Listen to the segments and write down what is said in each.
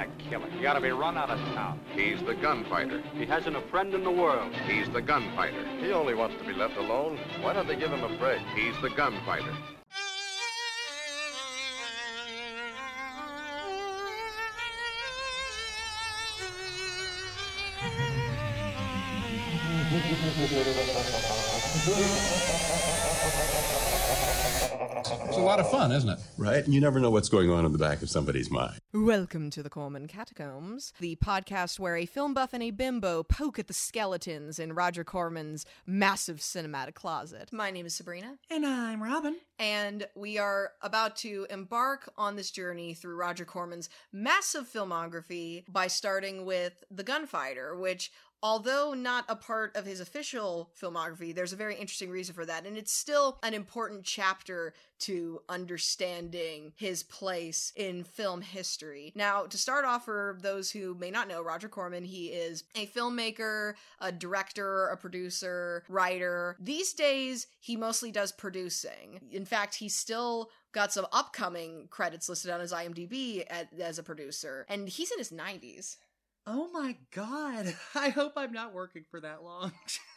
a killer. He ought to be run out of town. He's the gunfighter. He hasn't a friend in the world. He's the gunfighter. He only wants to be left alone. Why don't they give him a break? He's the gunfighter. Lot of fun, isn't it? Right? You never know what's going on in the back of somebody's mind. Welcome to the Corman Catacombs, the podcast where a film buff and a bimbo poke at the skeletons in Roger Corman's massive cinematic closet. My name is Sabrina, And I'm Robin. and we are about to embark on this journey through Roger Corman's massive filmography by starting with The Gunfighter, which Although not a part of his official filmography, there's a very interesting reason for that, and it's still an important chapter to understanding his place in film history. Now, to start off, for those who may not know, Roger Corman, he is a filmmaker, a director, a producer, writer. These days, he mostly does producing. In fact, he's still got some upcoming credits listed on his IMDb as a producer, and he's in his 90s. Oh my god. I hope I'm not working for that long.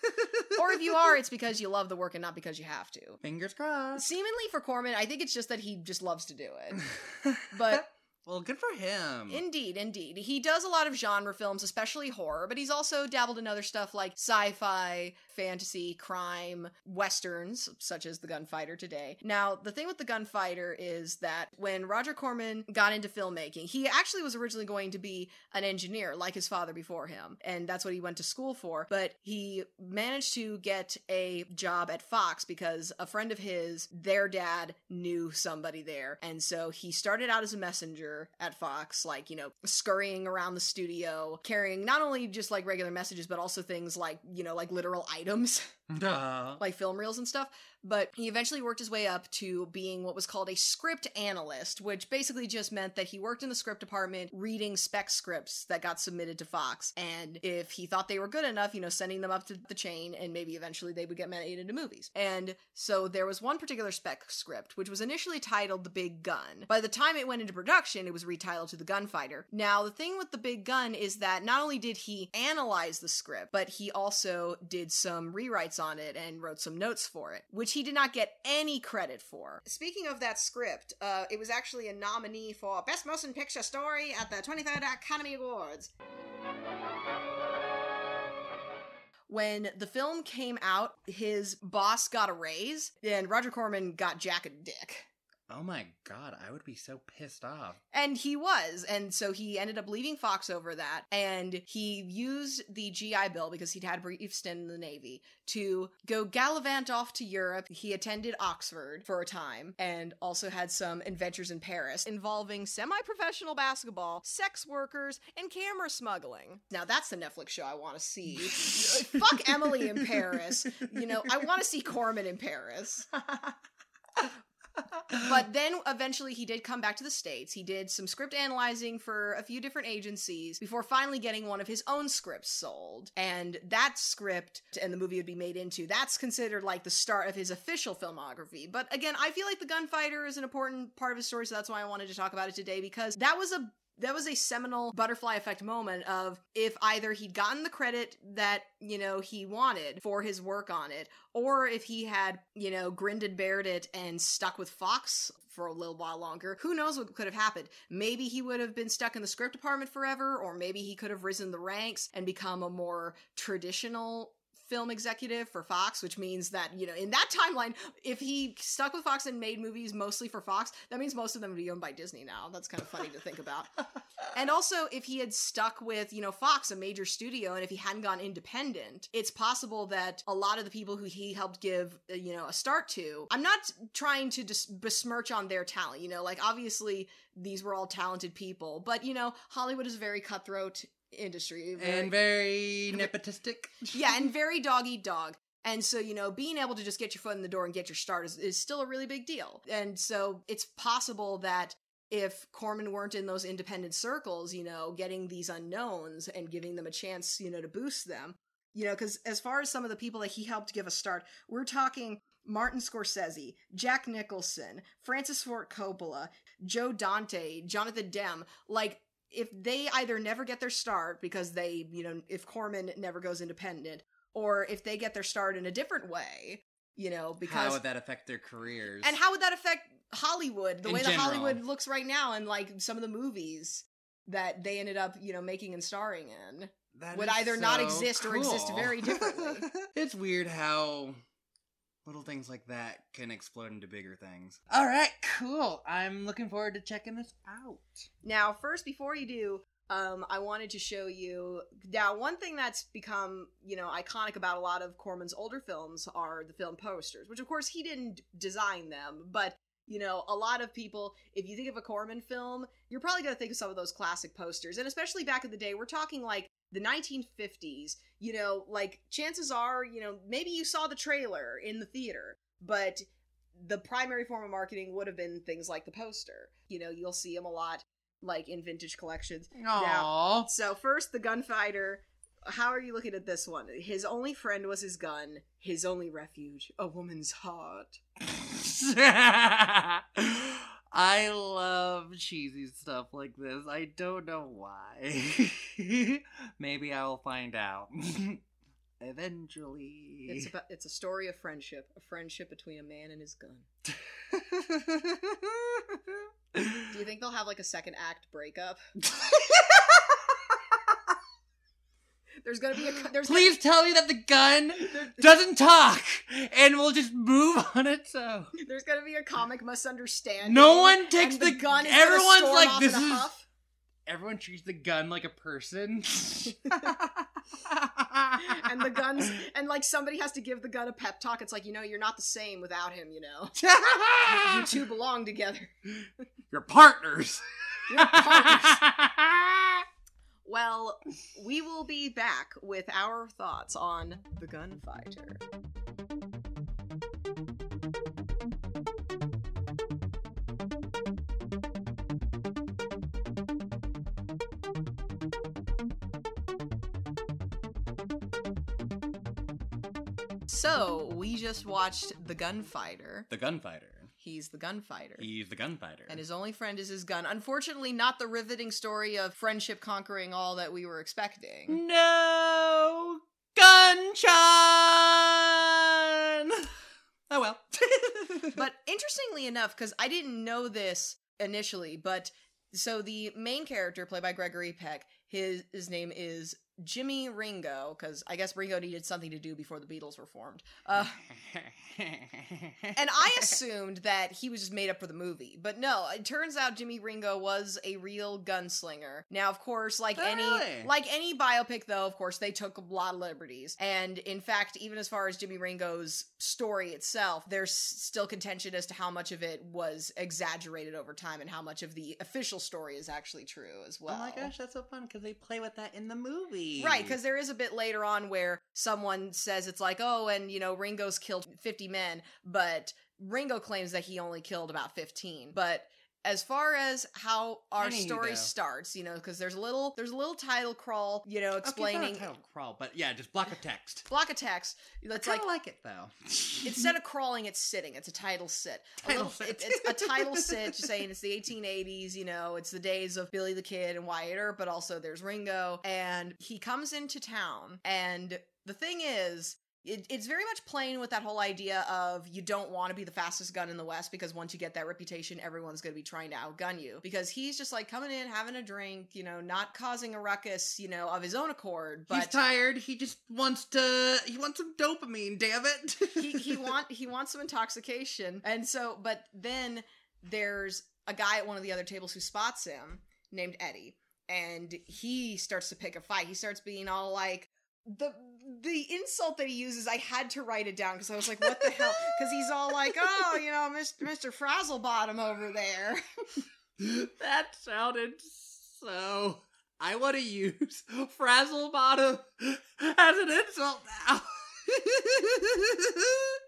or if you are, it's because you love the work and not because you have to. Fingers crossed. Seemingly for Corman, I think it's just that he just loves to do it. But well, good for him. Indeed, indeed. He does a lot of genre films, especially horror, but he's also dabbled in other stuff like sci fi, fantasy, crime, westerns, such as The Gunfighter today. Now, the thing with The Gunfighter is that when Roger Corman got into filmmaking, he actually was originally going to be an engineer, like his father before him, and that's what he went to school for. But he managed to get a job at Fox because a friend of his, their dad, knew somebody there. And so he started out as a messenger at Fox, like, you know, scurrying around the studio, carrying not only just like regular messages, but also things like, you know, like literal items. Duh. like film reels and stuff. But he eventually worked his way up to being what was called a script analyst, which basically just meant that he worked in the script department reading spec scripts that got submitted to Fox. And if he thought they were good enough, you know, sending them up to the chain and maybe eventually they would get made into movies. And so there was one particular spec script, which was initially titled The Big Gun. By the time it went into production, it was retitled to The Gunfighter. Now, the thing with The Big Gun is that not only did he analyze the script, but he also did some rewrites on it and wrote some notes for it, which he did not get any credit for. Speaking of that script, uh, it was actually a nominee for Best Motion Picture Story at the 23rd Academy Awards. When the film came out, his boss got a raise, and Roger Corman got Jack a dick. Oh my god, I would be so pissed off. And he was. And so he ended up leaving Fox over that. And he used the GI Bill because he'd had a brief stint in the Navy to go gallivant off to Europe. He attended Oxford for a time and also had some adventures in Paris involving semi professional basketball, sex workers, and camera smuggling. Now that's the Netflix show I want to see. Fuck Emily in Paris. You know, I want to see Corman in Paris but then eventually he did come back to the States. He did some script analyzing for a few different agencies before finally getting one of his own scripts sold. And that script and the movie would be made into, that's considered like the start of his official filmography. But again, I feel like The Gunfighter is an important part of his story, so that's why I wanted to talk about it today because that was a that was a seminal butterfly effect moment of if either he'd gotten the credit that you know he wanted for his work on it or if he had you know grinned and bared it and stuck with fox for a little while longer who knows what could have happened. Maybe he would have been stuck in the script department forever or maybe he could have risen the ranks and become a more traditional film executive for Fox, which means that, you know, in that timeline, if he stuck with Fox and made movies mostly for Fox, that means most of them would be owned by Disney now. That's kind of funny to think about. And also, if he had stuck with, you know, Fox, a major studio, and if he hadn't gone independent, it's possible that a lot of the people who he helped give, uh, you know, a start to, I'm not trying to dis- besmirch on their talent, you know, like obviously these were all talented people, but, you know, Hollywood is very cutthroat industry very, and very nepotistic. yeah, and very dog eat dog. And so, you know, being able to just get your foot in the door and get your start is, is still a really big deal. And so it's possible that if Corman weren't in those independent circles, you know, getting these unknowns and giving them a chance, you know, to boost them, you know, because as far as some of the people that he helped give a start, we're talking Martin Scorsese, Jack Nicholson, Francis Ford Coppola, Joe Dante, Jonathan Demme, like if they either never get their start because they, you know, if Corman never goes independent, or if they get their start in a different way, you know, because How would that affect their careers? and how would that affect Hollywood, the In way that. Hollywood looks right now, and like some of the movies that they ended up, you know, making and starring in? That would is either not so exist or exist very differently. it's weird how little things like that can explode into bigger things. All right, cool. I'm looking forward to checking this out. Now, first, before you do, um, I wanted to show you. Now, one thing that's become, you know, iconic about a lot of Corman's older films are the film posters, which, of course, he didn't design them, but. You know, a lot of people, if you think of a Corman film, you're probably going to think of some of those classic posters. And especially back in the day, we're talking like the 1950s, you know, like chances are, you know, maybe you saw the trailer in the theater, but the primary form of marketing would have been things like the poster. You know, you'll see them a lot like in vintage collections. Aww. So first the gunfighter. How are you looking at this one? His only friend was his gun, his only refuge, a woman's heart. I love cheesy stuff like this. I don't know why. Maybe I will find out. Eventually. It's about it's a story of friendship, a friendship between a man and his gun. Do you think they'll have like a second act breakup? There's gonna be a there's gonna- Please tell me that the gun doesn't talk and we'll just move on its own. there's gonna be a comic misunderstanding. No one takes and the- gun. everyone's like, this is- huff. Everyone treats the gun like a person. and the guns and like somebody has to give the gun a pep talk. It's like you know you're not the same without him. You know you two belong together. You're partners. You're partners. Well, we will be back with our thoughts on the gunfighter. So, we just watched The Gunfighter. the gunfighter. He's the gunfighter. He's the gunfighter. and his only friend is his gun. Unfortunately, not the riveting story of friendship conquering all that we were expecting. No gunshine. Oh well. But interestingly enough, because I didn't know this initially, but so the main character played by Gregory Peck, his his name is Jimmy Ringo, because I guess Ringo needed something to do before the Beatles were formed. Uh, and I assumed that he was just made up for the movie, but no. It turns out Jimmy Ringo was a real gunslinger. Now, of course, like Oh, any really? like any biopic, though, of course, they took a lot of liberties. And in fact, even as far as Jimmy Ringo's story itself, there's still contention as to how much of it was exaggerated over time and how much of the official story is actually true as well. oh my gosh, that's so fun because they play with that in the movie. Right, because there is a bit later on where someone says it's like, oh, and you know, Ringo's killed 50 men, but Ringo claims that he only killed about 15. But as far as how our Anywho, story though. starts, you know, because there's a little there's a little title crawl, you know, explaining Okay, title crawl, but yeah, just block of text. block of text that's I like like it though. instead of crawling, it's sitting. It's a title sit. A Title little- sit. It's, it's a title sit, just saying it's the 1880s. You know, it's the days of Billy the Kid and Wyatt Earp, but also there's Ringo, and he comes into town. And the thing is. It, it's very much playing with that whole idea of you don't want to be the fastest gun in the West because once you get that reputation, everyone's going to be trying to outgun you. Because he's just like coming in, having a drink, you know, not causing a ruckus, you know, of his own accord. But He's tired. He just wants to. He wants some dopamine. Damn it. he he want he wants some intoxication and so but then there's a guy at one of the other tables who spots him named eddie and he starts to pick a fight he starts being all like the the insult that he uses i had to write it down because i was like what the hell because he's all like oh you know mr, mr frazzlebottom over there that sounded so. I want to use Frazzlebottom as an insult now.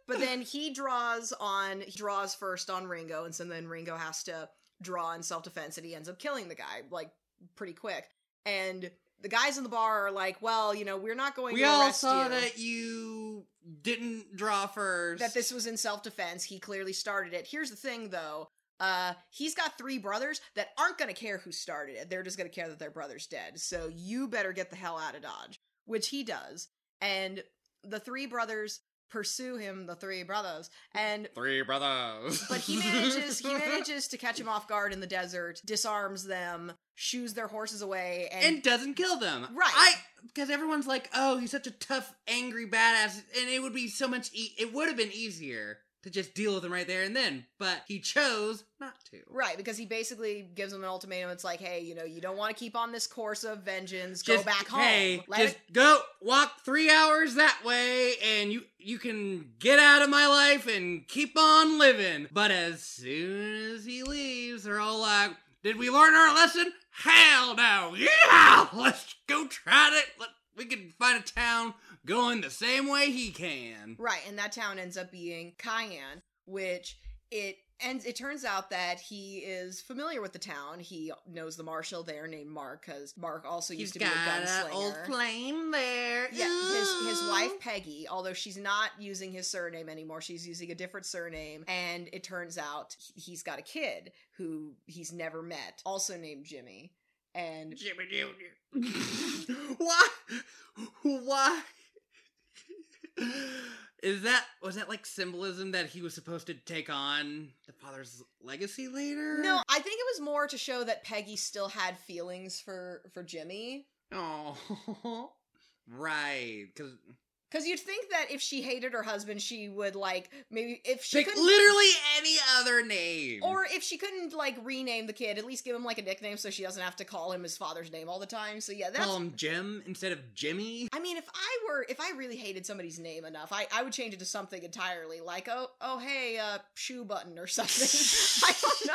But then he draws on he draws first on Ringo, and so then Ringo has to draw in self defense, and he ends up killing the guy like pretty quick. And the guys in the bar are like, "Well, you know, we're not going we to all arrest saw you." that you didn't draw first. that this was in self defense. He clearly started it. Here's the thing, though. Uh, he's got three brothers that aren't going to care who started it. They're just going to care that their brother's dead. So you better get the hell out of Dodge, which he does. And the three brothers pursue him, the three brothers, and Three brothers. but he manages he manages to catch him off guard in the desert, disarms them, shoos their horses away, and, and doesn't kill them. Right. I because everyone's like, "Oh, he's such a tough, angry badass," and it would be so much. E- it would have been easier to just deal with him right there and then, but he chose not to. right because he basically gives them an ultimatum. It's like, hey, you know, you don't want to keep on this course of vengeance. Go Just, back home. Hey, Let just it- go walk three hours that way, and you you can get out of my life and keep on living. But as soon as he leaves, they're all like, "Did we learn our lesson? Hell no! Yeah, let's go try it. Let, we can find a town going the same way he can." Right, and that town ends up being Cayenne, which it and it turns out that he is familiar with the town. He knows the marshal there named Mark because Mark also He's used to be a gunslinger. old plane there. Yeah, his his wife Peggy, although she's not using his surname anymore, she's using a different surname, and it turns out he- he's got a kid who he's never met, also named Jimmy. And Jimmy Jr. Why? Why? Is that was that like symbolism that he was supposed to take on the father's legacy later? no, I think it was more to show that Peggy still had feelings for for Jimmy. Oh, right. Because Because you'd think that if she hated her husband, she would like maybe if she pick couldn't, literally any other name. or if she couldn't like rename the kid, at least give him like a nickname so she doesn't have to call him his father's name all the time. So yeah, that's. call him Jim instead of Jimmy. I mean, if I were, if I really hated somebody's name enough, I, I would change it to something entirely like, oh, oh, hey, uh, shoe button or something. I don't know.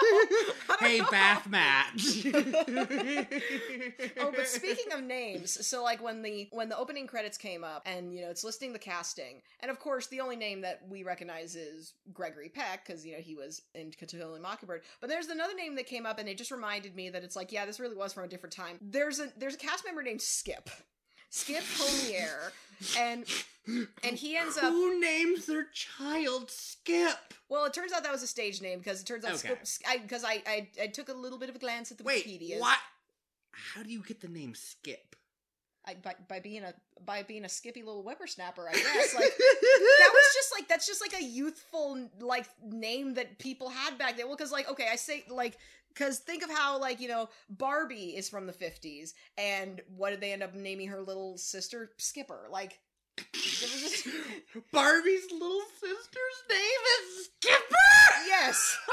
I don't hey, know. bath match. oh, but speaking of names, so like when the when the opening credits came up, and you know it's listing the casting, and of course the only name that we recognize is Gregory Peck because you know he was in To Kill a Mockingbird. But there's another name that came up, and it just reminded me that it's like, yeah, this really was from a different time. There's a there's a cast member named Skip, Skip Homeier, and and he ends up. Who names their child Skip? Well, it turns out that was a stage name because it turns out Okay. Skip because I, I I took a little bit of a glance at the Wait, Wikipedia. what? How do you get the name Skip? I, by, by being a by being a skippy little whippersnapper, I guess. Like that was just like that's just like a youthful like name that people had back then. Well, because like okay, I say like because think of how like you know Barbie is from the fifties, and what did they end up naming her little sister Skipper? Like just Barbie's little sister's name is Skipper. yes,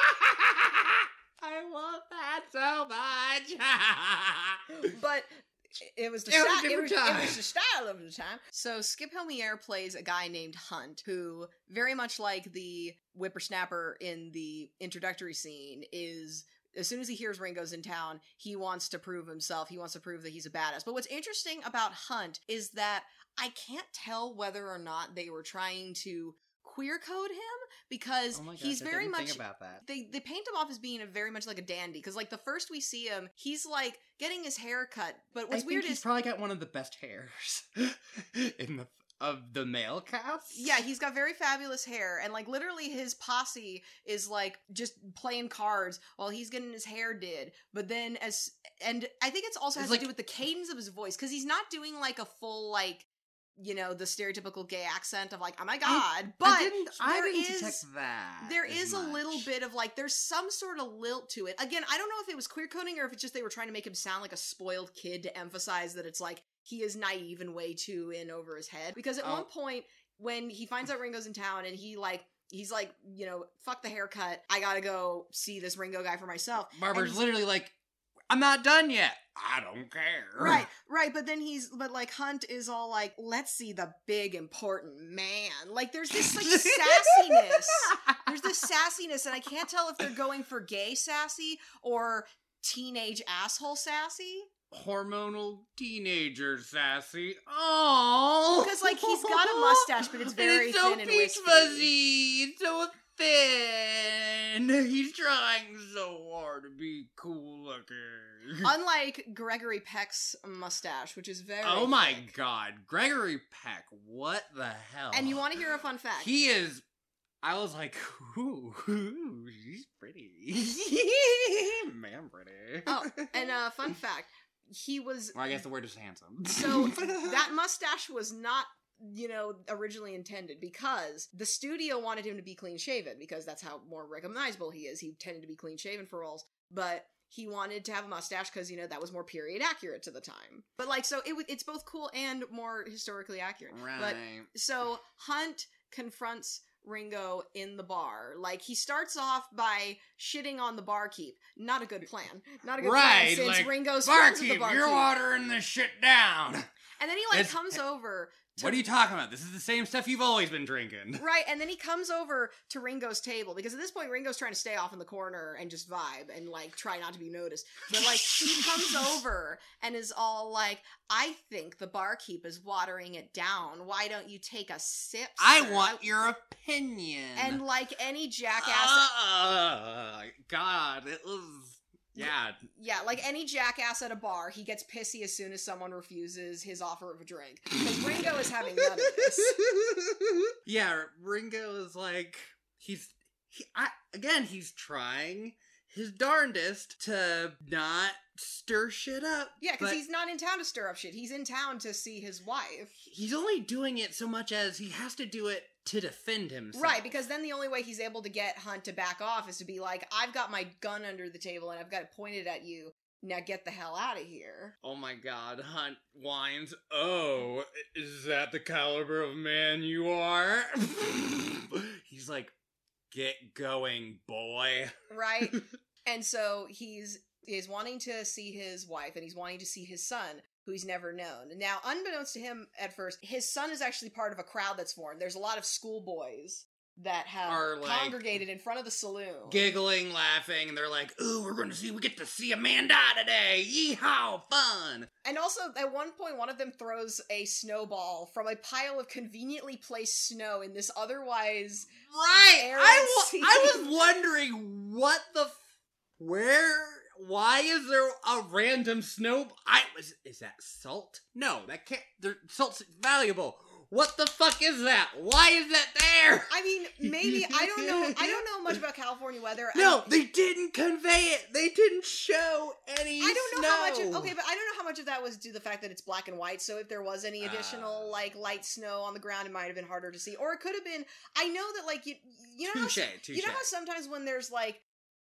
I want that so much. but. It was the It was. It was, it was the style of the time. So Skip Homeier plays a guy named Hunt, who very much like the whippersnapper in the introductory scene is. As soon as he hears Ringo's in town, he wants to prove himself. He wants to prove that he's a badass. But what's interesting about Hunt is that I can't tell whether or not they were trying to queer code him because oh gosh, he's very much about that. they they paint him off as being a very much like a dandy because like the first we see him he's like getting his hair cut but what's weird he's is probably got one of the best hairs in the of the male cast. yeah he's got very fabulous hair and like literally his posse is like just playing cards while he's getting his hair did but then as and i think it's also It's has like- to do with the cadence of his voice because he's not doing like a full like you know the stereotypical gay accent of like oh my god but I didn't. I didn't is- detect that. there is a little bit of like there's some sort of lilt to it again i don't know if it was queer coding or if it's just they were trying to make him sound like a spoiled kid to emphasize that it's like he is naive and way too in over his head because at Oh. one point when he finds out ringo's in town and he like he's like you know fuck the haircut i gotta go see this ringo guy for myself Barber's literally like, I'm not done yet. I don't care. Right, right, but then he's but like Hunt is all like, let's see the big important man. Like there's this like sassiness. There's this sassiness, and I can't tell if they're going for gay sassy or teenage asshole sassy. Hormonal teenager sassy. Oh, Because, like, he's got a mustache, but it's very so thin and peach wispy. fuzzy, It's so thin. He's trying so hard to be cool looking. Unlike Gregory Peck's mustache, which is very oh my thick. god, Gregory Peck, what the hell? And you want to hear a fun fact? He is. I was like, ooh, ooh she's pretty. Man, pretty. Oh, and uh, fun fact, he was. Well, I guess the word is handsome. So that mustache was not you know originally intended because the studio wanted him to be clean shaven because that's how more recognizable he is he tended to be clean shaven for roles but he wanted to have a mustache because you know that was more period accurate to the time but like so it w- it's both cool and more historically accurate right. but so hunt confronts Ringo in the bar. Like he starts off by shitting on the barkeep. Not a good plan. Not a good right, plan since like, Ringo's friends with the barkeep, barkeep. you're watering this shit down. And then he like It's- comes over What are you talking about? This is the same stuff you've always been drinking. Right, and then he comes over to Ringo's table because at this point Ringo's trying to stay off in the corner and just vibe and like try not to be noticed. But like he comes over and is all like, "I think the barkeep is watering it down. Why don't you take a sip?" I sir?" want your opinion. And like any jackass, Uh, God, it was. Yeah. yeah, like any jackass at a bar, he gets pissy as soon as someone refuses his offer of a drink because Ringo is having none of this. yeah, Ringo is like he's he, I, again he's trying his darndest to not stir shit up. Yeah, because he's not in town to stir up shit. He's in town to see his wife. he's only doing it so much as he has to do it to defend himself. Right, because then the only way he's able to get Hunt to back off is to be like, I've got my gun under the table and I've got it pointed at you. Now get the hell out of here. Oh my god, Hunt whines. Oh, is that the caliber of man you are? He's like, get going, boy. Right? and so he's he's wanting to see his wife and he's wanting to see his son, who he's never known. Now, unbeknownst to him at first, his son is actually part of a crowd that's formed. There's a lot of schoolboys that have Are, like, congregated in front of the saloon. Giggling, laughing, and they're like, ooh, we're gonna see, we get to see a man die today. Yeehaw, fun. And also, at one point, one of them throws a snowball from a pile of conveniently placed snow in this otherwise Right. I, I was wondering what the, f- where, why is there a random snow? I was, is that salt? No, that can't. There, salt's valuable. What the fuck is that? Why is that there? I mean, maybe I don't know. I don't know much about California weather. No, don't- they didn't convey it. They didn't show any. I don't know how much. Of, okay, but I don't know how much of that was due to the fact that it's black and white. So if there was any additional Ah. like light snow on the ground, it might have been harder to see, or it could have been. I know that like you, you know, how, Touche, touche. you know how sometimes when there's like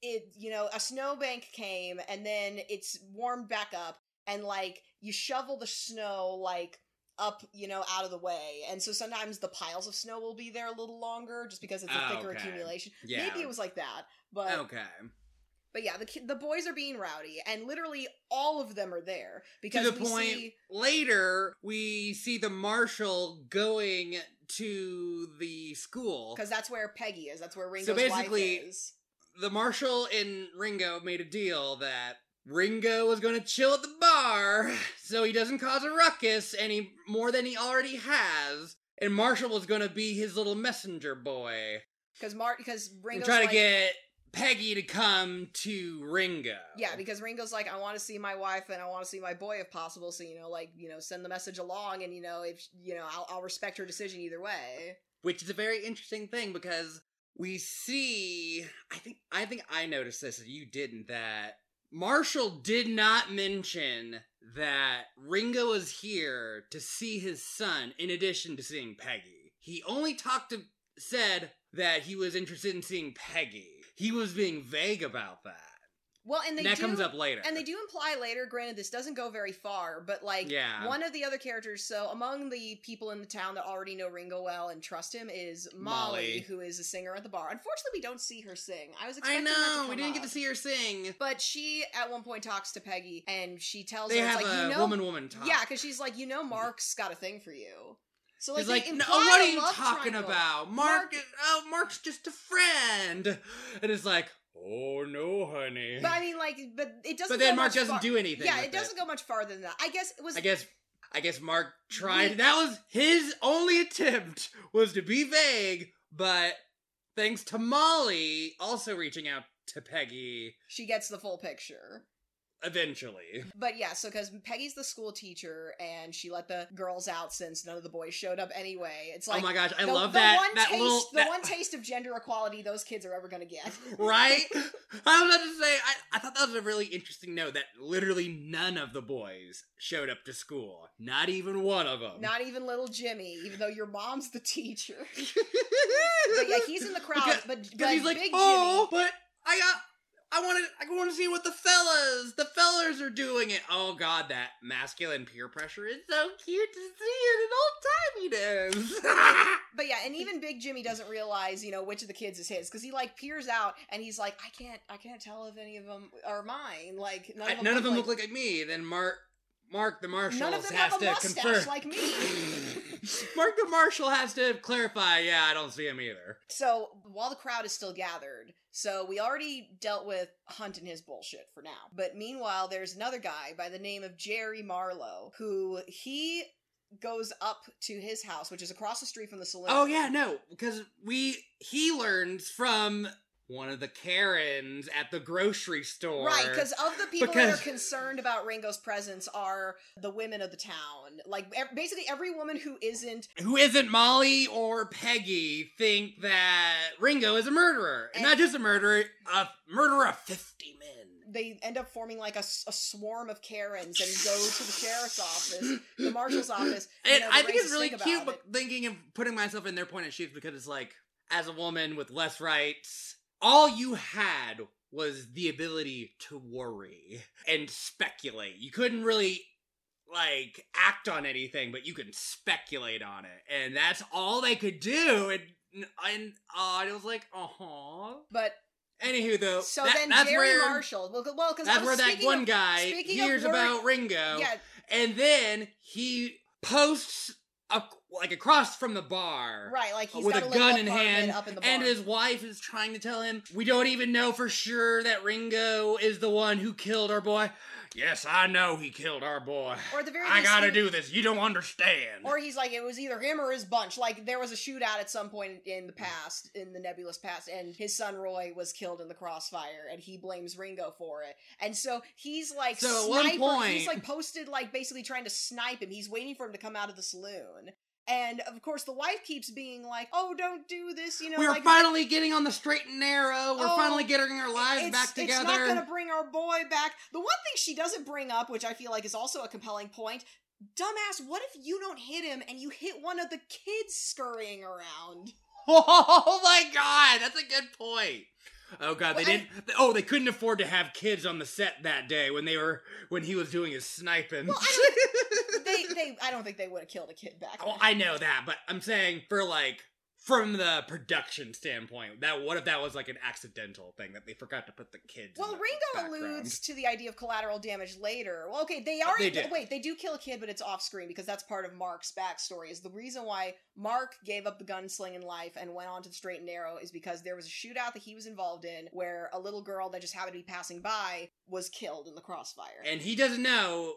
it, you know, a snowbank came and then it's warmed back up, and like you shovel the snow like up, you know, out of the way. And so sometimes the piles of snow will be there a little longer just because it's a Oh, thicker okay. accumulation. Yeah. Maybe it was like that. But Okay. but yeah, the the boys are being rowdy and literally all of them are there because to the we point see later we see the marshal going to the school because that's where Peggy is. That's where Ringo's So basically- wife is. The marshal and ringo made a deal that ringo was going to chill at the bar so he doesn't cause a ruckus any more than he already has and marshall was going to be his little messenger boy Because Mar because Ringo. try to like, get peggy to come to ringo yeah because Ringo's like I want to see my wife and I want to see my boy if possible. So you know like you know send the message along and you know if you know I'll, I'll respect her decision either way. which is a very interesting thing because we see i think i think i noticed this you didn't that marshall did not mention that ringo was here to see his son in addition to seeing peggy. He only talked to said that he was interested in seeing peggy. He was being vague about that Well, and they that do, comes up later And they do imply later, granted, this doesn't go very far, but like Yeah. one of the other characters, so among the people in the town that already know Ringo well and trust him is Molly, Molly. who is a singer at the bar. Unfortunately, we don't see her sing. I was i expecting that know we didn't get to see her sing But she at one point talks to Peggy and she tells they her, have it's like, a you know, woman woman talk yeah, because she's like, you know, Mark's got a thing for you. So like, He's like, no, uh, what are you talking triangle. about? Mark, is- oh, Mark's just a friend. And it's like, oh no, honey. But I mean, like, but it doesn't. But then go Mark much doesn't far- do anything. Yeah, with it doesn't go much farther than that. I guess it was. I guess, I guess Mark tried. We- that was his only attempt was to be vague. But thanks to Molly also reaching out to Peggy, she gets the full picture. Eventually. But yeah, so because Peggy's the school teacher and she let the girls out since none of the boys showed up anyway. It's like oh my gosh, I the, love the that one that taste, little the that- one taste of gender equality those kids are ever gonna get. right? I was about to say, I, I thought that was a really interesting note that literally none of the boys showed up to school. Not even one of them. Not even little Jimmy, even though your mom's the teacher. but yeah, he's in the crowd. Because- but but he's like, Big oh, Jimmy. but I got, I wanted, I want to see what the fellas, the fellas are doing it. Oh God, that masculine peer pressure is so cute to see in an old timey dance. But yeah, and even Big Jimmy doesn't realize, you know, which of the kids is his because he like peers out and he's like, I can't, I can't tell if any of them are mine. Like none of them, None of them like, look like me. Then Mark, Mark the Marshal None of them has have a mustache confirm. like me. Mark the Marshal has to clarify. Yeah, I don't see him either. So while the crowd is still gathered, so we already dealt with Hunt and his bullshit for now. But meanwhile, there's another guy by the name of Jerry Marlowe who he goes up to his house, which is across the street from the saloon. Oh yeah, no, because we he learns from one of the Karens at the grocery store. Right, because of the people that are concerned about Ringo's presence are the women of the town. Like basically every woman who isn't who isn't Molly or Peggy think that Ringo is a murderer, and And- not just a murderer, a murderer of fifty men. they end up forming like a swarm of Karens and go to the sheriff's office, the marshal's office. you And know, I think it's really cute, but thinking of putting myself in their point of shoes because it's like, as a woman with less rights, all you had was the ability to worry and speculate. You couldn't really like act on anything, but you could speculate on it, and that's all they could do. And and uh, it was like, uh huh. But Anywho, though, so that- then that's Jerry where Marshall, well, well, because that's where that one guy speaking of hears worry- about Ringo, Yeah, and then he posts a, like across from the bar, right. Like he's with got a gun in hand, up in the and his wife is trying to tell him, "We don't even know for sure that Ringo is the one who killed our boy." Yes, I know he killed our boy. Or the very I least, gotta he- do this. You don't understand. Or he's like, it was either him or his bunch. Like there was a shootout at some point in the past, in the nebulous past, and his son Roy was killed in the crossfire, and he blames Ringo for it. And so he's like, So at one point- he's like posted, like basically trying to snipe him. He's waiting for him to come out of the saloon. And of course, the wife keeps being like, "Oh, don't do this," you know. We're like, finally getting on the straight and narrow. We're Oh, finally getting our lives it's, back It's together. not going to bring our boy back. The one thing she doesn't bring up, which I feel like is also a compelling point, dumbass, what if you don't hit him and you hit one of the kids scurrying around? Oh my god, that's a good point. Oh god, they Well, didn't. Oh, they couldn't afford to have kids on the set that day when they were when he was doing his sniping. Well, I They, they, I don't think they would have killed a kid back oh, then. I know that, but I'm saying for like from the production standpoint, that what if that was like an accidental thing that they forgot to put the kids? Well, in the Ringo background? alludes to the idea of collateral damage later. Well, okay, they are They do. wait, they do kill a kid, but it's off screen because that's part of Mark's backstory. Is the reason why Mark gave up the gunslinging life and went on to the straight and narrow is because there was a shootout that he was involved in where a little girl that just happened to be passing by was killed in the crossfire. and he doesn't know.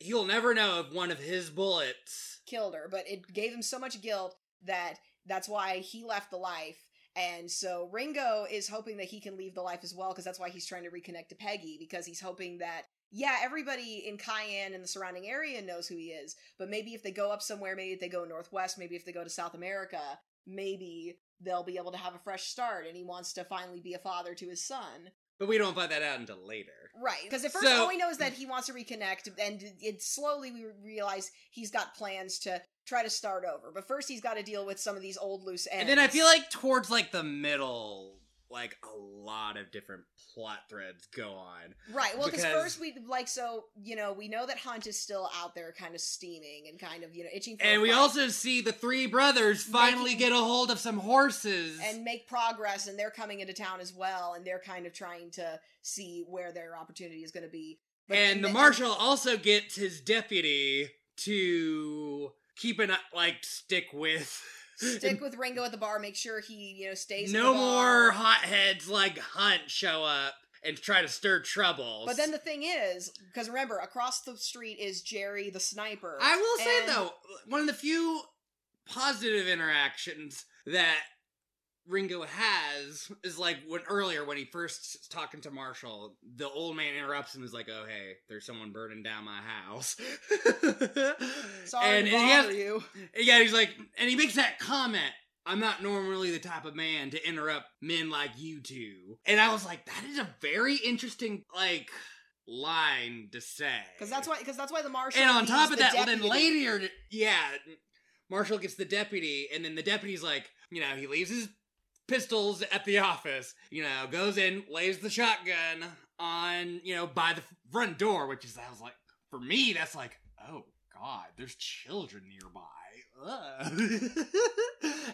He'll never know if one of his bullets. killed her, but it gave him so much guilt that that's why he left the life. And so Ringo is hoping that he can leave the life as well, because that's why he's trying to reconnect to Peggy, because he's hoping that, yeah, everybody in Cayenne and the surrounding area knows who he is, but maybe if they go up somewhere, maybe if they go northwest, maybe if they go to South America, maybe they'll be able to have a fresh start, and he wants to finally be a father to his son. But we don't find that out until later. Right, because at first So- all we know is that he wants to reconnect, and it slowly we realize he's got plans to try to start over. But first, he's got to deal with some of these old loose ends. And then I feel like towards like the middle, like a lot of different plot threads go on. right, well, because first we like so you know we know that Hunt is still out there, kind of steaming and kind of you know itching for. a And we also see the three brothers finally Making- get a hold of some horses. and make progress, and they're coming into town as well, and they're kind of trying to see where their opportunity is going to be. But- and the marshal also gets his deputy to keep an like stick with stick with Ringo at the bar, make sure he you know stays. no more hotheads like Hunt show up and try to stir troubles. But then the thing is, because remember, across the street is Jerry the sniper. I will say though, one of the few positive interactions that Ringo has is like when earlier when he first is talking to Marshall, the old man interrupts him and is like, "Oh hey, there's someone burning down my house." Sorry and, to and he has- bother you. yeah, he's like, and he makes that comment. I'm not normally the type of man to interrupt men like you two. And I was like, that is a very interesting like line to say. Because that's why. Because that's why the marshal. And on top of that, well, then later, yeah, Marshall gets the deputy, and then the deputy's like, you know, he leaves his pistols at the office, you know, goes in, lays the shotgun on, you know, by the front door, which is, I was like, for me, that's like, oh God, there's children nearby.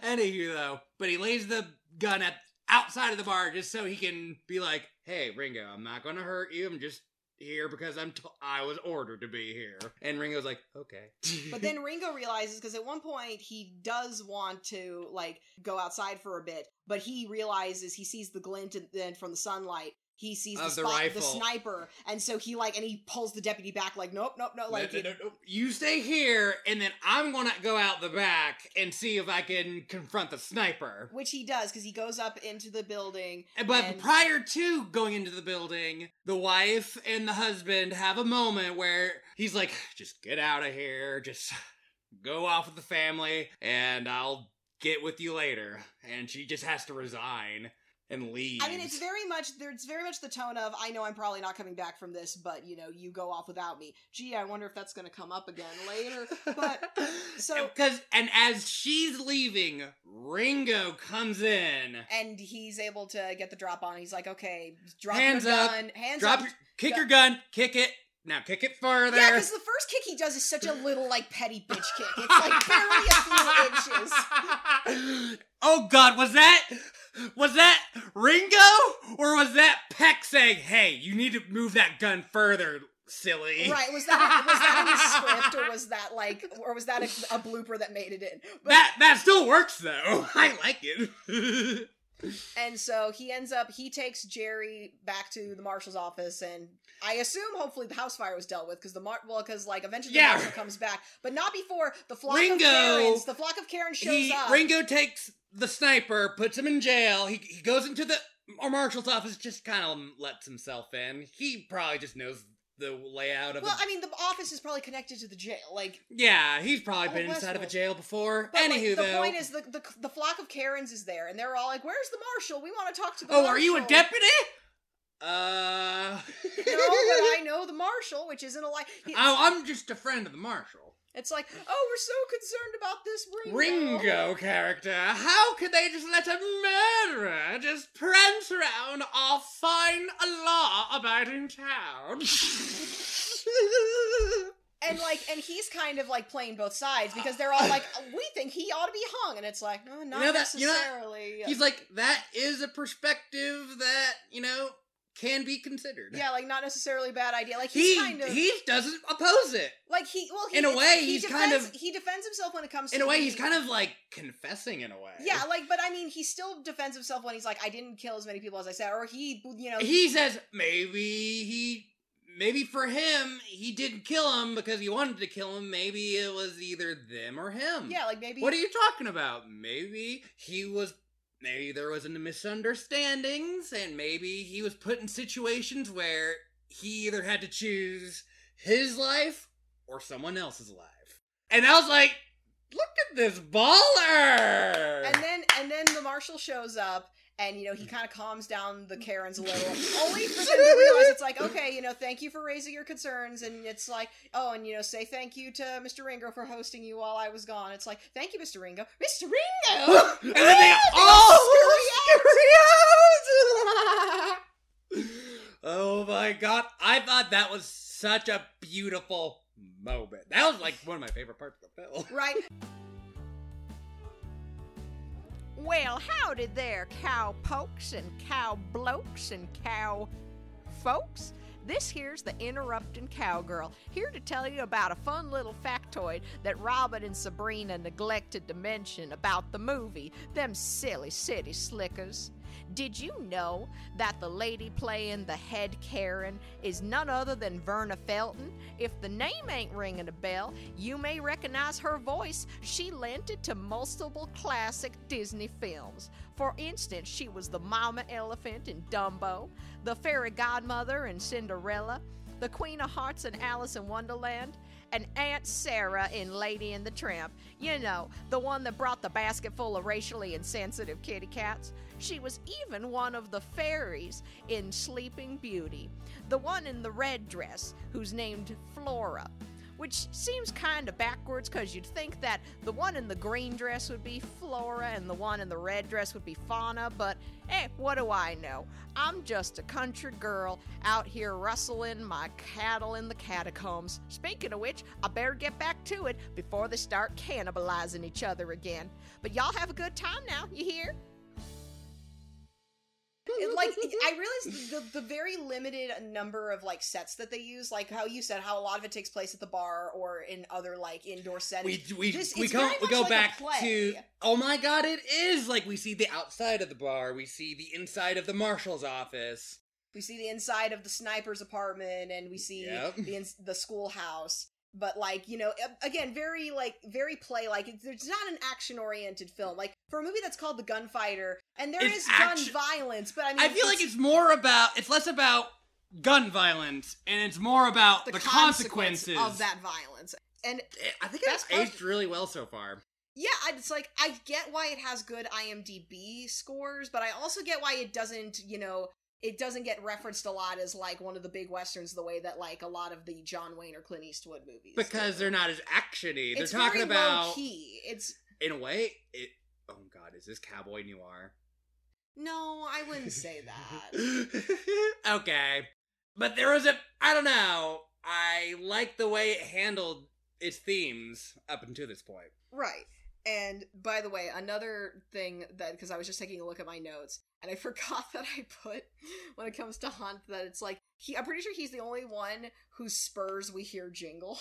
Anywho, though, but he lays the gun at outside of the bar just so he can be like, "Hey, Ringo, I'm not to hurt you. I'm just here because I'm t- I was ordered to be here." And Ringo's like, "Okay." But then Ringo realizes because at one point he does want to like go outside for a bit, but he realizes he sees the glint and then from the sunlight. He sees the, Of the spot, the sniper, and so he like and he pulls the deputy back like nope nope no like no, no, no. you stay here, and then I'm gonna go out the back and see if I can confront the sniper. which he does because he goes up into the building. But and- prior to going into the building, the wife and the husband have a moment where he's like, just get out of here, just go off with the family, and I'll get with you later. And she just has to resign and leave. I mean, it's very much. It's very much the tone of I know I'm probably not coming back from this, but you know, you go off without me. Gee, I wonder if that's going to come up again later. But so- because and as she's leaving, Ringo comes in. and he's able to get the drop on. He's like, okay, drop Hands your up, gun, hands Drop up. your, kick Go- your gun, kick it. Now kick it further. Yeah, because the first kick he does is such a little like petty bitch kick. It's like barely a few inches. oh God, was that was that Ringo or was that Peck saying, "Hey, you need to move that gun further, silly"? Right? Was that was that in the script, or was that like, or was that a, a blooper that made it in? But, That that still works though. I like it. and so he ends up he takes Jerry back to the marshal's office, and I assume hopefully the house fire was dealt with because the mar well because like eventually Yeah. the marshal comes back, but not before the flock Ringo- of Karens. The flock of Karen shows he, up. Ringo takes the sniper, puts him in jail. He he goes into the marshal's office, just kind of lets himself in. He probably just knows the layout of. well, a, I mean, the office is probably connected to the jail. Like, yeah, he's probably Oh, been inside of a jail before. but like, Anywho, the though, point is, the, the the flock of Karens is there, and they're all like, "Where's the marshal? We want to talk to the." oh, are you a deputy? Uh. no, but I know the marshal, which isn't a lie. He- Oh, I'm just a friend of the marshal. It's like, oh, we're so concerned about this Ringo. Ringo character. How could they just let a murderer just prance around our fine law-abiding town? And like, and he's kind of like playing both sides because they're all like, we think he ought to be hung, and it's like, no, not know that- you know necessarily. He's like, that is a perspective that you know can be considered. yeah, like not necessarily a bad idea. Like he's he kind of he doesn't oppose it. like he well he, in a way, he he's kind defends- of- he defends himself when it comes to In a way, he's kind of like confessing. In a way, yeah like but I mean he still defends himself when he's like I didn't kill as many people as I said or he you know he says maybe he maybe for him he didn't kill him because he wanted to kill him maybe it was either them or him yeah like maybe what are you talking about maybe he was maybe there was a misunderstandings and maybe he was put in situations where he either had to choose his life or someone else's life. And i was like look at this baller! And then and then the marshal shows up and you know he mm. kind of calms down the karens a little only for them to realize it's like okay you know thank you for raising your concerns and it's like oh and you know say thank you to mr ringo for hosting you while i was gone it's like thank you mr ringo mr ringo and then they all scurry scurry out. oh my god! I thought that was such a beautiful moment. That was like one of my favorite parts of the film. right Well, howdy there, cow pokes and cow blokes and cow folks. This here's the interrupting cowgirl, here to tell you about a fun little factoid that Robin and Sabrina neglected to mention about the movie, them silly city slickers. Did you know that the lady playing the head Karen is none other than Verna Felton? If the name ain't ringing a bell, you may recognize her voice. She lent it to multiple classic Disney films. For instance, she was the mama elephant in Dumbo, the fairy godmother in Cinderella, the Queen of Hearts in Alice in Wonderland, and Aunt Sarah in Lady and the Tramp. You know, the one that brought the basket full of racially insensitive kitty cats. She was even one of the fairies in Sleeping Beauty, the one in the red dress who's named Flora. Which seems kind of backwards because you'd think that the one in the green dress would be Flora and the one in the red dress would be Fauna, but eh, what do I know? I'm just a country girl out here rustling my cattle in the catacombs. Speaking of which, I better get back to it before they start cannibalizing each other again. But y'all have a good time now, you hear? It, like I realized the the very limited number of like sets that they use, like how you said, how a lot of it takes place at the bar or in other like indoor settings. We we Just- we go we go like back to oh my god it is like we see the outside of the bar we see the inside of the marshal's office We see the inside of the sniper's apartment, and we see Yep. the ins- the schoolhouse. But like you know, again, very like very play like. It's, it's not an action oriented film. Like for a movie that's called The Gunfighter, and there is It's gun action- violence, but I mean, I feel like it's more about it's less about gun violence and it's more about the, consequence consequences of that violence. And eh, I think it's part- aged really well so far. Yeah, it's like I get why it has good IMDb scores, but I also get why it doesn't, you know, it doesn't get referenced a lot as like one of the big westerns the way that like a lot of the John Wayne or Clint Eastwood movies. Because do. they're not as actiony. They're it's talking very about low-key. It's in a way it oh god is this cowboy noir no, I wouldn't say that. okay. But there was a I don't know. I like the way it handled its themes up until this point. Right. And by the way, another thing that because I was just taking a look at my notes and I forgot that I put when it comes to Hunt that it's like he I'm pretty sure he's the only one whose spurs we hear jingle.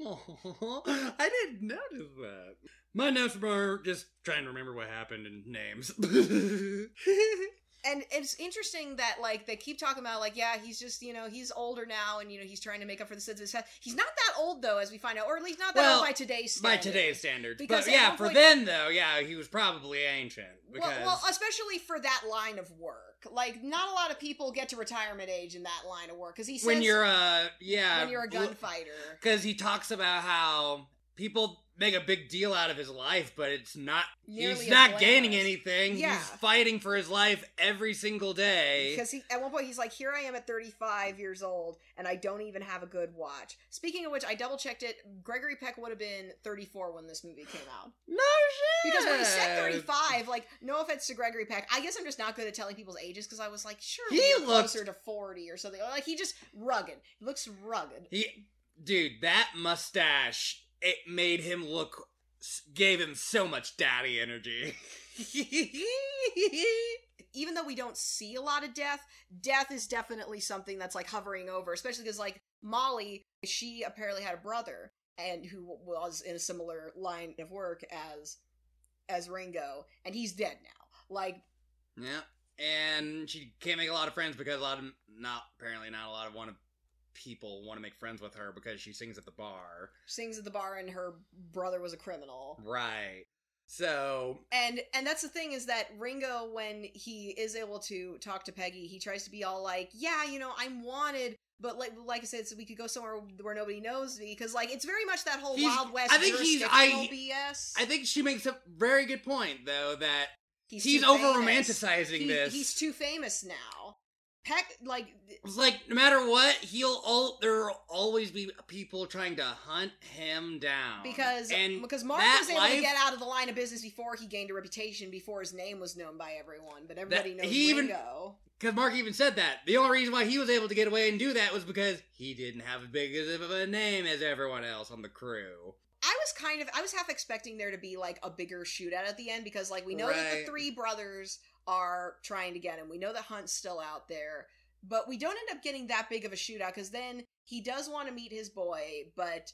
Oh, I didn't notice that. My notes were just trying to remember what happened in names. And it's interesting that like they keep talking about like yeah he's just you know he's older now and you know he's trying to make up for the sins of his past. He's not that old though as we find out, or at least not that Well, old by today's By standards. today's standards. Because but yeah, for point- then though, yeah, he was probably ancient. Because Well, well, especially for that line of work. Like not a lot of people get to retirement age in that line of work because he says when you're a yeah when you're a gunfighter. because he talks about how people make a big deal out of his life, but it's not. Nearly he's not gaining anything. Yeah. He's fighting for his life every single day. Because he, at one point, he's like, "Here I am at 35 years old, and I don't even have a good watch." Speaking of which, I double checked it. Gregory Peck would have been 34 when this movie came out. no shit. Because when he said 35, like, no offense to Gregory Peck, I guess I'm just not good at telling people's ages. Because I was like, sure, He looks closer to 40 or something. Like he just rugged. He looks rugged. He, dude, that mustache, it made him look, gave him so much daddy energy. even though we don't see a lot of death, death is definitely something that's like hovering over, especially because like Molly, she apparently had a brother and who was in a similar line of work as as Ringo, and he's dead now. Like yeah, and she can't make a lot of friends because a lot of not apparently not a lot of want to people want to make friends with her because she sings at the bar. sings at the bar and her brother was a criminal. Right. So And and that's the thing is that Ringo when he is able to talk to Peggy, he tries to be all like, "Yeah, you know, I'm wanted." But like, like I said, so we could go somewhere where nobody knows me because, like, it's very much that whole He's- Wild West I think he's- I- BS. I think she makes a very good point though that he's he's over romanticizing He- this. He's too famous now. Peck, like, It's like no matter what, he'll all there'll always be people trying to hunt him down because and because Mark was able life- to get out of the line of business before he gained a reputation, before his name was known by everyone. But everybody knows he even- Ringo. Because Mark even said that. The only reason why he was able to get away and do that was because he didn't have as big as of a name as everyone else on the crew. I was kind of I was half expecting there to be like a bigger shootout at the end because like we know that the three brothers are trying to get him. We know that Hunt's still out there, but we don't end up getting that big of a shootout because then he does want to meet his boy, but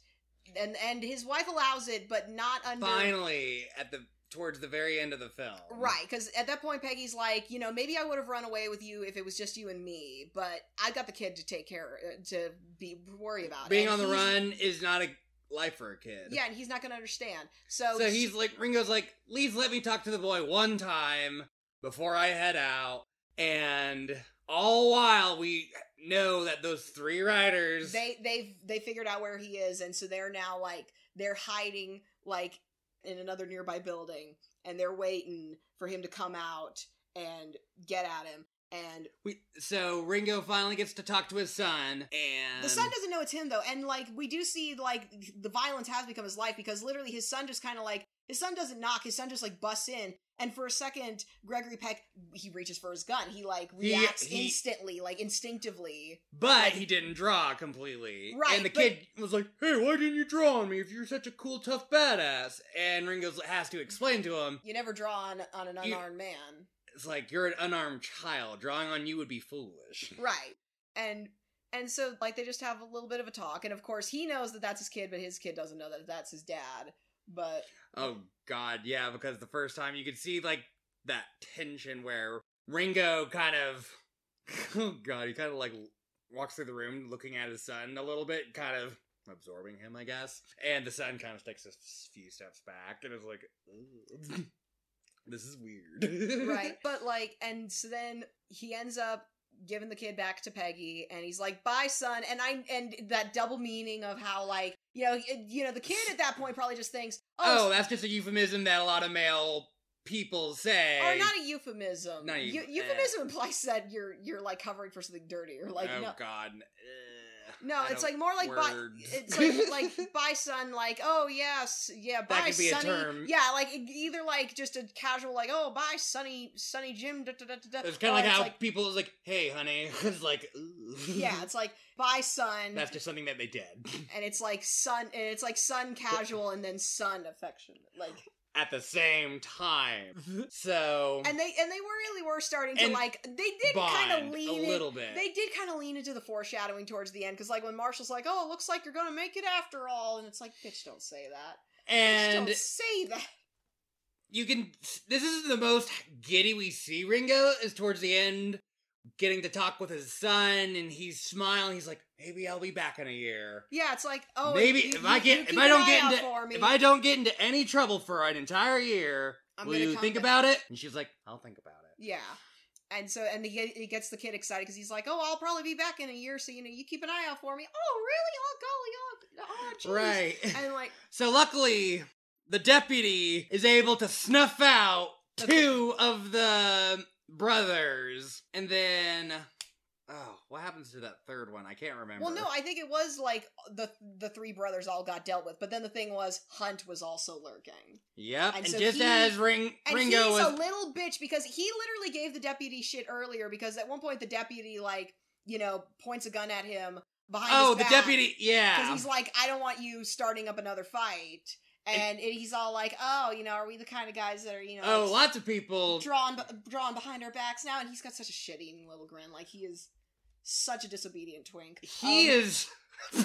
and and his wife allows it, but not under Finally, at the towards the very end of the film. Right, because at that point, Peggy's like, you know, maybe I would have run away with you if it was just you and me, but I got the kid to take care, uh, to be worry about. Being and on the run is not a life for a kid. Yeah, and he's not going to understand. So, So he's like, Ringo's like, please let me talk to the boy one time before I head out. And all while we know that those three riders. they they've they figured out where he is, and so they're now like they're hiding like in another nearby building, and they're waiting for him to come out and get at him. And we, so Ringo finally gets to talk to his son, and The son doesn't know it's him though, and like we do see like the violence has become his life because literally his son just kind of like his son doesn't knock, his son just like busts in, and for a second Gregory Peck he reaches for his gun, he like reacts he- instantly, like instinctively. But he didn't draw completely. Right, And the but- kid was like, hey, why didn't you draw on me if you're such a cool, tough badass? And Ringo has to explain to him, You never draw on on an You- unarmed man, it's like, you're an unarmed child. Drawing on you would be foolish. right? And and so like they just have a little bit of a talk, and of course he knows that that's his kid, but his kid doesn't know that that's his dad. But Oh, God, yeah, because the first time you could see, like, that tension where Ringo kind of. Oh, God, he kind of, like, walks through the room looking at his son a little bit, kind of absorbing him, I guess. And the son kind of takes a few steps back and is like, "Ugh, this is weird. right but like and so then he ends up giving the kid back to peggy and he's like bye son and i and that double meaning of how like you know you know the kid at that point probably just thinks Oh, oh, that's just a euphemism that a lot of male people say. or not a euphemism Not a Eu- euph- eh. euphemism implies that you're you're like covering for something dirty or like oh, no God. Ugh, no, it's like more like words. It's like like bye, son. Like oh yes, yeah, by could be a Sonny. term. Yeah, like e- either like just a casual like oh by sunny sunny Jim. Da, da, da, da, da. It's kind or of like how people is like, "Hey, honey," it's like, yeah, it's like by son. that's just something that they did and it's like sun and it's like sun casual and then sun affectionate like at the same time. Mm-hmm. So and they and they really were starting to like they did kind of a lean in- little bit. they did kind of lean into the foreshadowing towards the end because like when marshall's like oh it looks like you're gonna make it after all and it's like bitch don't say that bitch and don't say that you can. This is the most giddy we see Ringo is towards the end, getting to talk with his son, and he's smiling. He's like, "Maybe I'll be back in a year." yeah it's like oh Maybe you- if you- I get if I don't get into for me. if I don't get into any trouble for an entire year, I'm will you think back." about it? And she's like, "I'll think about it." yeah and so and he, he gets the kid excited because he's like oh i'll probably be back in a year so you know you keep an eye out for me oh really oh golly oh, oh geez. Right. and like So luckily, the deputy is able to snuff out two of the brothers, and then oh, what happens to that third one? I can't remember. Well, no, I think it was like the the three brothers all got dealt with, but then the thing was Hunt was also lurking, Yep, and and, so just he- as Ring and Ringo he's was a little bitch because he literally gave the deputy shit earlier because at one point the deputy like you know points a gun at him behind. oh, the deputy, because yeah. he's like, I don't want you starting up another fight, and he's all like, Oh, you know, are we the kind of guys that are you know oh, lots of people. drawn drawn behind our backs now? And he's got such a shit eating little grin, like he is such a disobedient twink. He Um, is.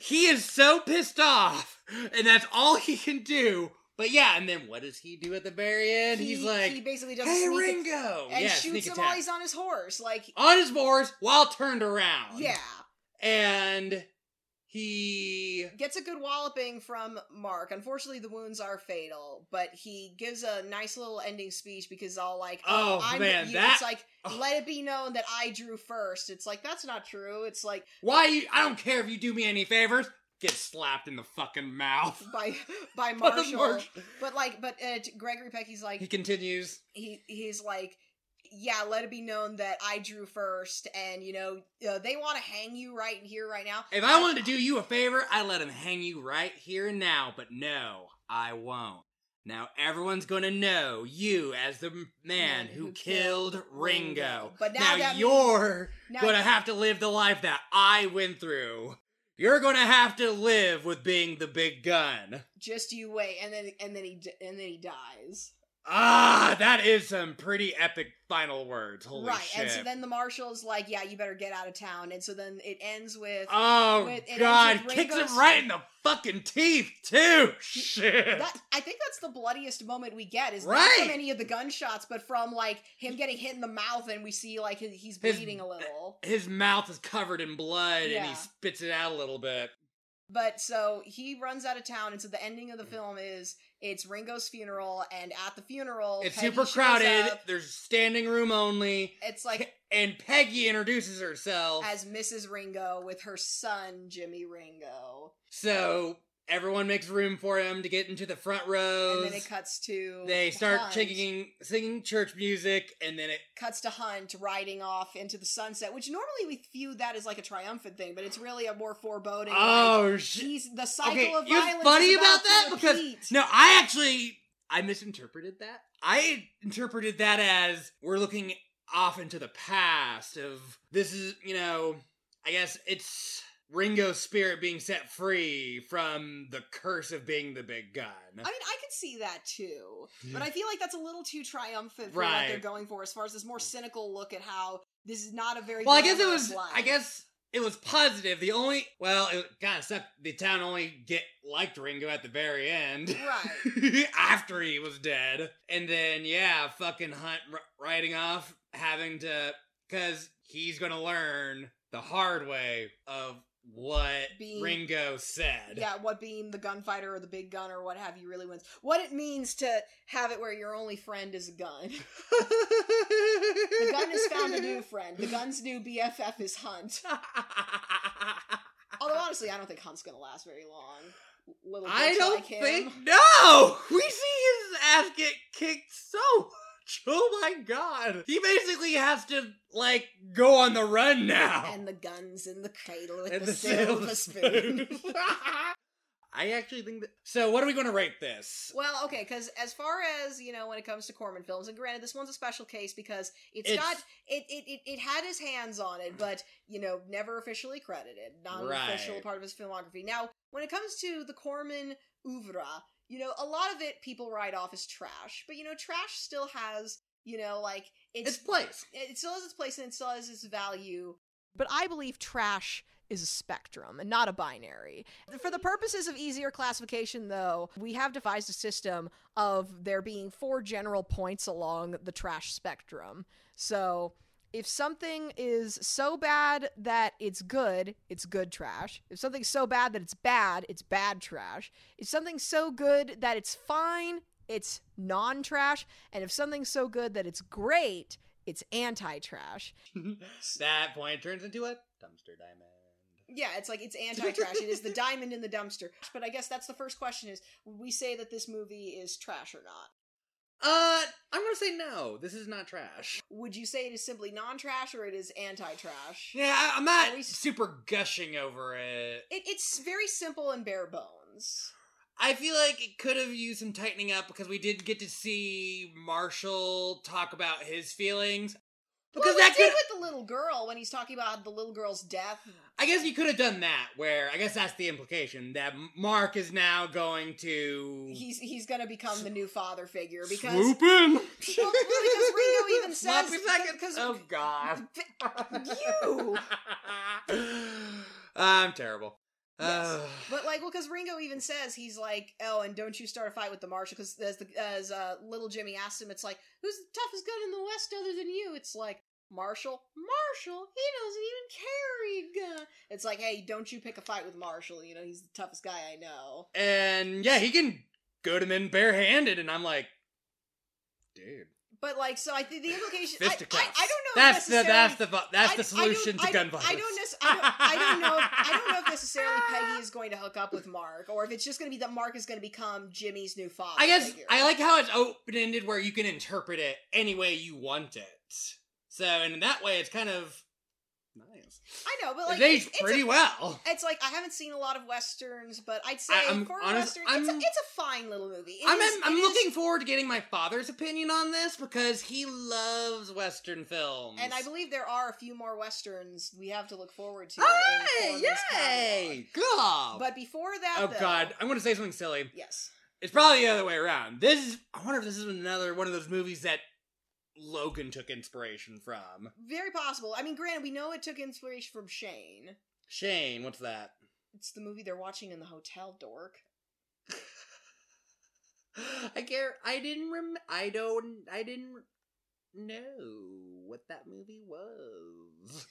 he is so pissed off, and that's all he can do. But yeah, and then what does he do at the very end? he, He's like, he basically does "Hey, Ringo!" and yeah, shoots him while he's on his horse. Like, on his horse while turned around. yeah, and he gets a good walloping from Mark. Unfortunately, the wounds are fatal, but he gives a nice little ending speech because all like, oh, Oh, I'm man, that- it's like, oh. let it be known that I drew first. It's like that's not true. It's like why you, I don't care if you do me any favors. Get slapped in the fucking mouth. by by By the Marsh- but like, but uh, Gregory Pecky's like, He continues. he he's like yeah let it be known that i drew first and you know uh, they want to hang you right here right now If I wanted to do you a favor, I'd let them hang you right here and now, but no, I won't. Now everyone's gonna know you as the man who, killed Ringo. But now now that you're gonna have to live the life that I went through. You're gonna have to live with being the big gun. just you wait and then and then he and then he dies Ah, that is some pretty epic final words. Holy right shit. Right, and so then the marshal's like yeah you better get out of town and so then it ends with oh with- god, with kicks him right in the fucking teeth too. Shit. That, I think that's the bloodiest moment we get is not Right. from any of the gunshots, but from like him getting hit in the mouth, and we see like he- he's His- bleeding a little. His mouth is covered in blood and he spits it out a little bit. But so he runs out of town, and so the ending of the film is it's Ringo's funeral, and at the funeral, It's Peggy super crowded. up. There's standing room only. It's like and Peggy introduces herself. as Mrs. Ringo with her son Jimmy Ringo, so everyone makes room for him to get into the front rows. and then it cuts to they start Hunt. singing singing church music, and then it cuts to Hunt riding off into the sunset, which normally we view that as like a triumphant thing, but it's really a more foreboding. oh like, shit. he's the cycle Okay, of violence. funny about to that because no, I actually I misinterpreted that. I interpreted that as we're looking off into the past of this is you know I guess it's Ringo's spirit being set free from the curse of being the big gun. I mean, I could see that too, but I feel like that's a little too triumphant for what they're going for, as far as this more cynical look at how this is not a very well, I guess it was. life. I guess it was positive. The only well, it kind of sucked. The town only get liked Ringo at the very end, Right. after he was dead, and then yeah, fucking Hunt r- riding off, having to because he's gonna learn the hard way of what Being- Ringo said. Yeah, what being the gunfighter or the big gun or what have you really wins. What it means to have it where your only friend is a gun. the gun has found a new friend. The gun's new BFF is Hunt. Although honestly, I don't think Hunt's gonna last very long. Little I don't like think no. We see his ass get kicked so. Oh my god! He basically has to like go on the run now. And the guns in the cradle with And the, silver spoon. I actually think that. So, what are we going to rate this? well, okay, because as far as you know, when it comes to Corman films, and granted, this one's a special case because it's It's- got it, it it it had his hands on it, but you know, never officially credited, non-official Right. part of his filmography. Now, when it comes to the Corman oeuvre, you know, a lot of it people write off as trash, but you know, trash still has you know, like Its it's place. it still has its place and it still has its value. But I believe trash is a spectrum and not a binary. For the purposes of easier classification, though, we have devised a system of there being four general points along the trash spectrum. So. If something is so bad that it's good, it's good trash. If something's so bad that it's bad, it's bad trash. If something's so good that it's fine, it's non trash. And if something's so good that it's great, it's anti trash. that point turns into a dumpster diamond. Yeah, it's like it's anti trash. it is the diamond in the dumpster. But I guess that's the first question is we say that this movie is trash or not? Uh, I'm gonna say no. This is not trash. Would you say it is simply non trash or it is anti trash? Yeah, I- I'm not Are we- super gushing over it. It, it's very simple and bare bones. I feel like it could have used some tightening up because we did get to see Marshall talk about his feelings. Because well, we that did could, with the little girl when he's talking about the little girl's death. I guess you could have done that. Where I guess that's the implication that Mark is now going to He's he's gonna become the new father figure because swoop in. well, because Ringo even says because oh God, you. I'm terrible. Yes. But like, well, because Ringo even says he's like, oh, and don't you start a fight with the Marshal? Because as the as uh, little Jimmy asks him, it's like, who's the toughest gun in the West other than you? It's like Marshall. Marshall. He doesn't even carry a gun. It's like, hey, don't you pick a fight with Marshall? You know, he's the toughest guy I know. and yeah, he can go to men barehanded, and I'm like, dude. But like, so I think the implication. I, I, I don't know. if That's the that's the that's I- the solution to gun violence. I don't, nec- I don't. I don't know. If, I don't know if necessarily Peggy is going to hook up with Mark, or if it's just going to be that Mark is going to become Jimmy's new father. I guess figure. I like how it's open ended, where you can interpret it any way you want it. So, and in that way, it's kind of nice. I know, but like it's aged it's, pretty a, well. It's like I haven't seen a lot of westerns, but I'd say I- I'm for honest- western, it's, a, it's a fine little movie. It I'm is- I'm it is- looking forward to getting my father's opinion on this because he loves western films. and I believe there are a few more westerns we have to look forward to. Hey, in Corman's catalog. yay! God. But before that, oh though, God, I'm going to say something silly. yes, It's probably the other way around. This is. I wonder if this is another one of those movies that Logan took inspiration from. very possible. I mean, granted, we know it took inspiration from Shane. Shane, what's that? It's the movie they're watching in the hotel, dork. I care. I didn't rem. I don't. I didn't know what that movie was.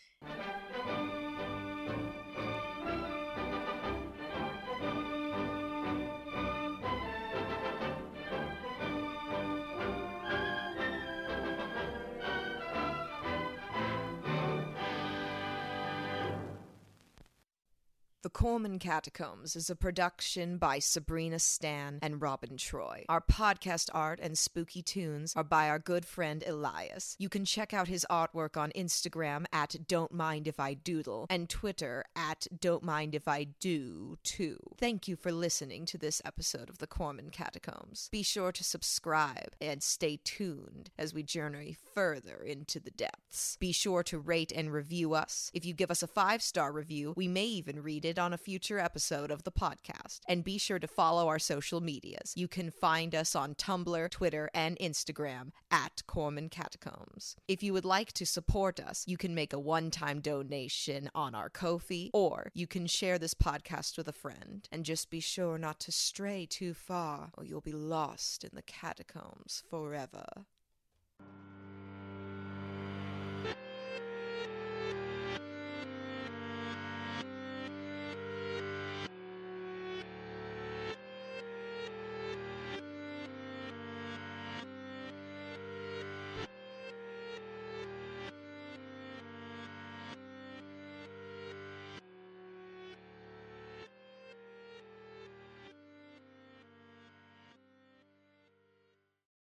The Corman Catacombs is a production by Sabrina Stan and Robin Troy. Our podcast art and spooky tunes are by our good friend Elias. You can check out his artwork on Instagram at Don't Mind If I Doodle and Twitter at Don't Mind If I Do too. Thank you for listening to this episode of The Corman Catacombs. Be sure to subscribe and stay tuned as we journey further into the depths. Be sure to rate and review us. If you give us a five star review, we may even read it on a future episode of the podcast. And be sure to follow our social medias. You can find us on Tumblr, Twitter, and Instagram at Corman Catacombs. If you would like to support us, you can make a one time donation on our Ko-fi, or you can share this podcast with a friend. And just be sure not to stray too far, or you'll be lost in the catacombs forever.